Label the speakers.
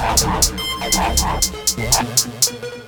Speaker 1: Thank you.